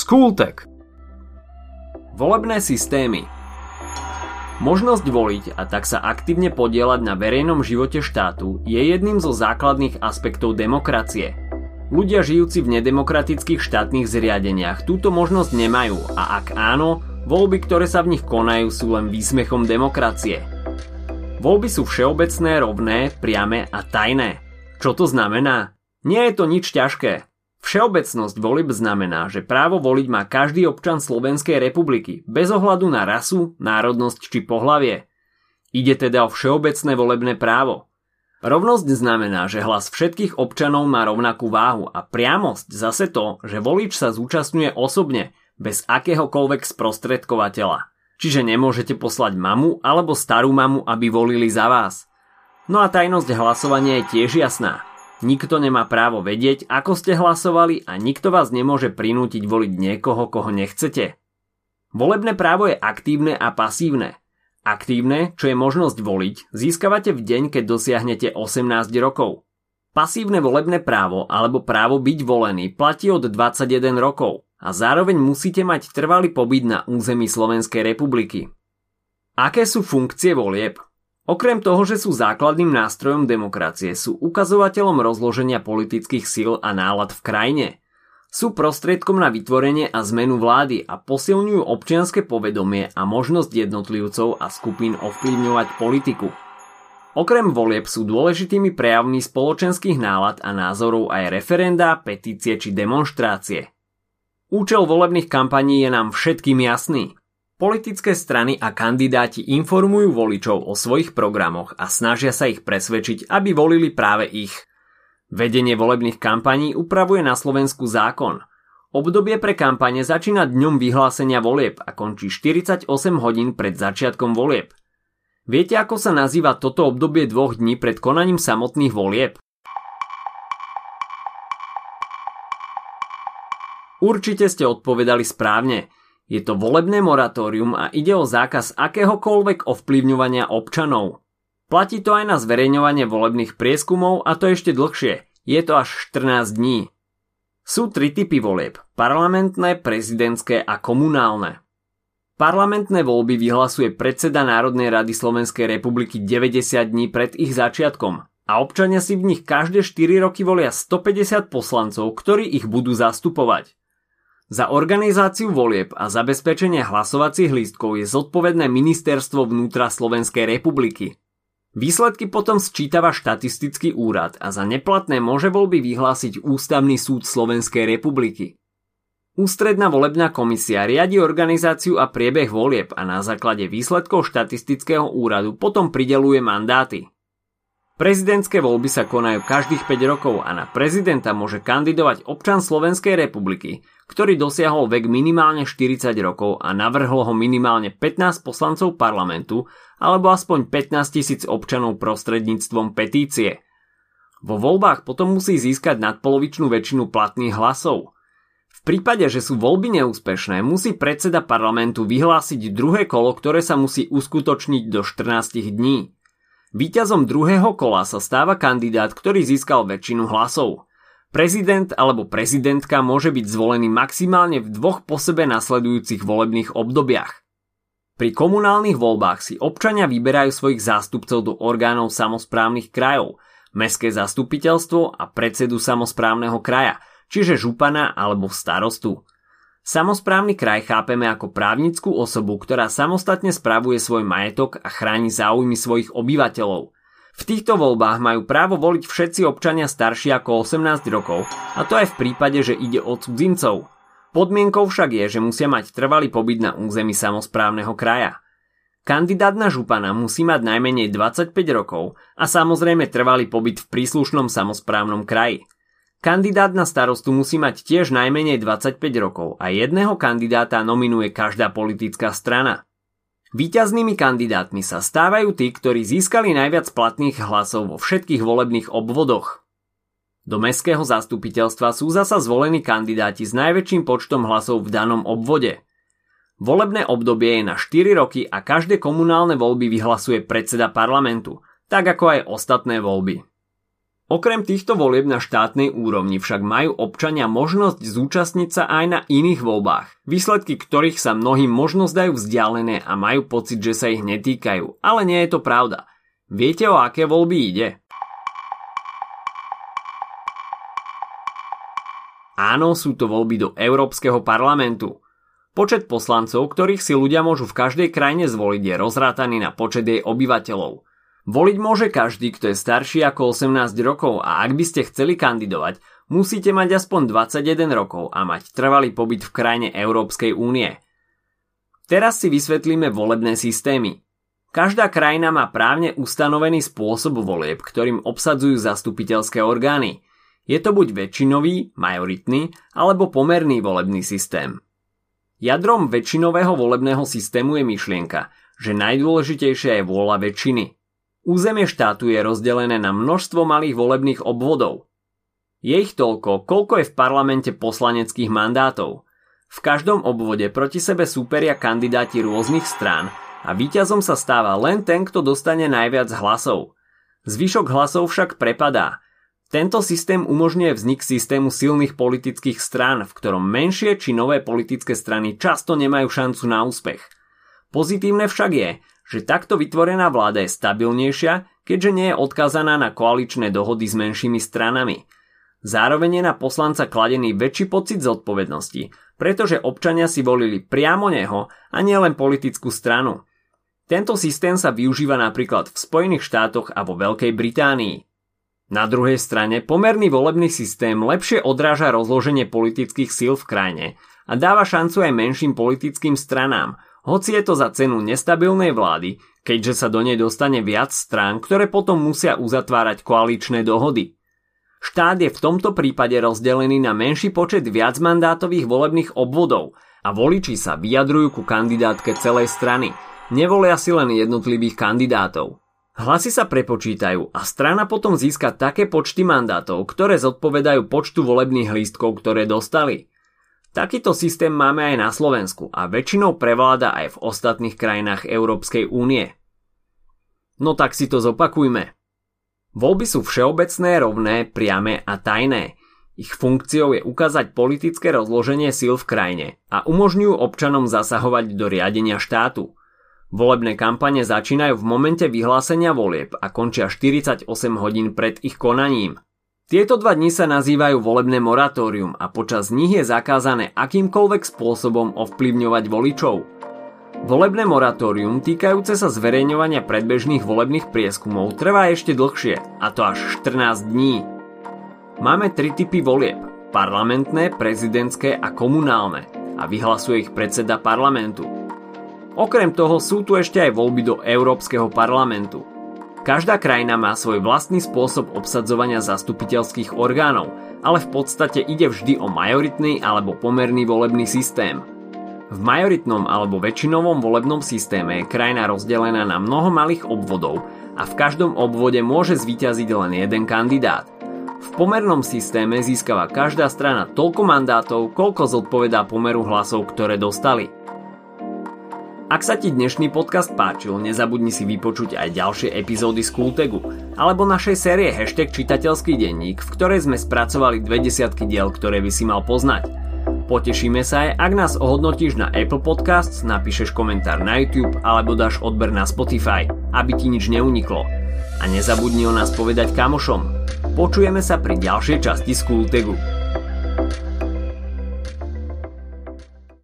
Skultek Volebné systémy Možnosť voliť a tak sa aktívne podielať na verejnom živote štátu je jedným zo základných aspektov demokracie. Ľudia žijúci v nedemokratických štátnych zriadeniach túto možnosť nemajú a ak áno, voľby, ktoré sa v nich konajú, sú len výsmechom demokracie. Voľby sú všeobecné, rovné, priame a tajné. Čo to znamená? Nie je to nič ťažké. Všeobecnosť volieb znamená, že právo voliť má každý občan Slovenskej republiky, bez ohľadu na rasu, národnosť či pohlavie. Ide teda o všeobecné volebné právo. Rovnosť znamená, že hlas všetkých občanov má rovnakú váhu a priamosť zase to, že volič sa zúčastňuje osobne, bez akéhokoľvek sprostredkovateľa. Čiže nemôžete poslať mamu alebo starú mamu, aby volili za vás. No a tajnosť hlasovania je tiež jasná. Nikto nemá právo vedieť, ako ste hlasovali a nikto vás nemôže prinútiť voliť niekoho, koho nechcete. Volebné právo je aktívne a pasívne. Aktívne, čo je možnosť voliť, získavate v deň, keď dosiahnete 18 rokov. Pasívne volebné právo alebo právo byť volený platí od 21 rokov a zároveň musíte mať trvalý pobyt na území Slovenskej republiky. Aké sú funkcie volieb? Okrem toho, že sú základným nástrojom demokracie, sú ukazovateľom rozloženia politických síl a nálad v krajine. Sú prostriedkom na vytvorenie a zmenu vlády a posilňujú občianske povedomie a možnosť jednotlivcov a skupín ovplyvňovať politiku. Okrem volieb sú dôležitými prejavmi spoločenských nálad a názorov aj referendá, petície či demonstrácie. Účel volebných kampaní je nám všetkým jasný – Politické strany a kandidáti informujú voličov o svojich programoch a snažia sa ich presvedčiť, aby volili práve ich. Vedenie volebných kampaní upravuje na Slovensku zákon. Obdobie pre kampane začína dňom vyhlásenia volieb a končí 48 hodín pred začiatkom volieb. Viete, ako sa nazýva toto obdobie dvoch dní pred konaním samotných volieb? Určite ste odpovedali správne – je to volebné moratórium a ide o zákaz akéhokoľvek ovplyvňovania občanov. Platí to aj na zverejňovanie volebných prieskumov a to ešte dlhšie. Je to až 14 dní. Sú tri typy volieb. Parlamentné, prezidentské a komunálne. Parlamentné voľby vyhlasuje predseda Národnej rady Slovenskej republiky 90 dní pred ich začiatkom a občania si v nich každé 4 roky volia 150 poslancov, ktorí ich budú zastupovať. Za organizáciu volieb a zabezpečenie hlasovacích lístkov je zodpovedné Ministerstvo vnútra Slovenskej republiky. Výsledky potom sčítava štatistický úrad a za neplatné môže voľby vyhlásiť Ústavný súd Slovenskej republiky. Ústredná volebná komisia riadi organizáciu a priebeh volieb a na základe výsledkov štatistického úradu potom prideluje mandáty. Prezidentské voľby sa konajú každých 5 rokov a na prezidenta môže kandidovať občan Slovenskej republiky, ktorý dosiahol vek minimálne 40 rokov a navrhlo ho minimálne 15 poslancov parlamentu alebo aspoň 15 tisíc občanov prostredníctvom petície. Vo voľbách potom musí získať nadpolovičnú väčšinu platných hlasov. V prípade, že sú voľby neúspešné, musí predseda parlamentu vyhlásiť druhé kolo, ktoré sa musí uskutočniť do 14 dní. Výťazom druhého kola sa stáva kandidát, ktorý získal väčšinu hlasov. Prezident alebo prezidentka môže byť zvolený maximálne v dvoch po sebe nasledujúcich volebných obdobiach. Pri komunálnych voľbách si občania vyberajú svojich zástupcov do orgánov samozprávnych krajov, mestské zastupiteľstvo a predsedu samozprávneho kraja, čiže župana alebo starostu. Samozprávny kraj chápeme ako právnickú osobu, ktorá samostatne spravuje svoj majetok a chráni záujmy svojich obyvateľov. V týchto voľbách majú právo voliť všetci občania starší ako 18 rokov, a to aj v prípade, že ide o cudzincov. Podmienkou však je, že musia mať trvalý pobyt na území samozprávneho kraja. Kandidát na župana musí mať najmenej 25 rokov a samozrejme trvalý pobyt v príslušnom samozprávnom kraji. Kandidát na starostu musí mať tiež najmenej 25 rokov a jedného kandidáta nominuje každá politická strana. Výťaznými kandidátmi sa stávajú tí, ktorí získali najviac platných hlasov vo všetkých volebných obvodoch. Do mestského zastupiteľstva sú zasa zvolení kandidáti s najväčším počtom hlasov v danom obvode. Volebné obdobie je na 4 roky a každé komunálne voľby vyhlasuje predseda parlamentu, tak ako aj ostatné voľby. Okrem týchto volieb na štátnej úrovni však majú občania možnosť zúčastniť sa aj na iných voľbách, výsledky ktorých sa mnohým možno zdajú vzdialené a majú pocit, že sa ich netýkajú, ale nie je to pravda. Viete o aké voľby ide? Áno, sú to voľby do Európskeho parlamentu. Počet poslancov, ktorých si ľudia môžu v každej krajine zvoliť, je rozrátaný na počet jej obyvateľov – Voliť môže každý, kto je starší ako 18 rokov a ak by ste chceli kandidovať, musíte mať aspoň 21 rokov a mať trvalý pobyt v krajine Európskej únie. Teraz si vysvetlíme volebné systémy. Každá krajina má právne ustanovený spôsob volieb, ktorým obsadzujú zastupiteľské orgány. Je to buď väčšinový, majoritný alebo pomerný volebný systém. Jadrom väčšinového volebného systému je myšlienka, že najdôležitejšia je vôľa väčšiny – Územie štátu je rozdelené na množstvo malých volebných obvodov. Je ich toľko, koľko je v parlamente poslaneckých mandátov. V každom obvode proti sebe súperia kandidáti rôznych strán a víťazom sa stáva len ten, kto dostane najviac hlasov. Zvyšok hlasov však prepadá. Tento systém umožňuje vznik systému silných politických strán, v ktorom menšie či nové politické strany často nemajú šancu na úspech. Pozitívne však je, že takto vytvorená vláda je stabilnejšia, keďže nie je odkazaná na koaličné dohody s menšími stranami. Zároveň je na poslanca kladený väčší pocit zodpovednosti, pretože občania si volili priamo neho a nielen politickú stranu. Tento systém sa využíva napríklad v Spojených štátoch a vo Veľkej Británii. Na druhej strane pomerný volebný systém lepšie odráža rozloženie politických síl v krajine a dáva šancu aj menším politickým stranám – hoci je to za cenu nestabilnej vlády, keďže sa do nej dostane viac strán, ktoré potom musia uzatvárať koaličné dohody. Štát je v tomto prípade rozdelený na menší počet viacmandátových volebných obvodov a voliči sa vyjadrujú ku kandidátke celej strany, nevolia si len jednotlivých kandidátov. Hlasy sa prepočítajú a strana potom získa také počty mandátov, ktoré zodpovedajú počtu volebných lístkov, ktoré dostali. Takýto systém máme aj na Slovensku a väčšinou prevláda aj v ostatných krajinách Európskej únie. No tak si to zopakujme. Voľby sú všeobecné, rovné, priame a tajné. Ich funkciou je ukázať politické rozloženie síl v krajine a umožňujú občanom zasahovať do riadenia štátu. Volebné kampane začínajú v momente vyhlásenia volieb a končia 48 hodín pred ich konaním. Tieto dva dni sa nazývajú volebné moratórium a počas nich je zakázané akýmkoľvek spôsobom ovplyvňovať voličov. Volebné moratórium týkajúce sa zverejňovania predbežných volebných prieskumov trvá ešte dlhšie, a to až 14 dní. Máme tri typy volieb, parlamentné, prezidentské a komunálne a vyhlasuje ich predseda parlamentu. Okrem toho sú tu ešte aj voľby do Európskeho parlamentu. Každá krajina má svoj vlastný spôsob obsadzovania zastupiteľských orgánov, ale v podstate ide vždy o majoritný alebo pomerný volebný systém. V majoritnom alebo väčšinovom volebnom systéme je krajina rozdelená na mnoho malých obvodov a v každom obvode môže zvíťaziť len jeden kandidát. V pomernom systéme získava každá strana toľko mandátov, koľko zodpovedá pomeru hlasov, ktoré dostali – ak sa ti dnešný podcast páčil, nezabudni si vypočuť aj ďalšie epizódy z Kultegu alebo našej série hashtag čitateľský denník, v ktorej sme spracovali dve desiatky diel, ktoré by si mal poznať. Potešíme sa aj, ak nás ohodnotíš na Apple Podcasts, napíšeš komentár na YouTube alebo dáš odber na Spotify, aby ti nič neuniklo. A nezabudni o nás povedať kamošom. Počujeme sa pri ďalšej časti z Kultegu.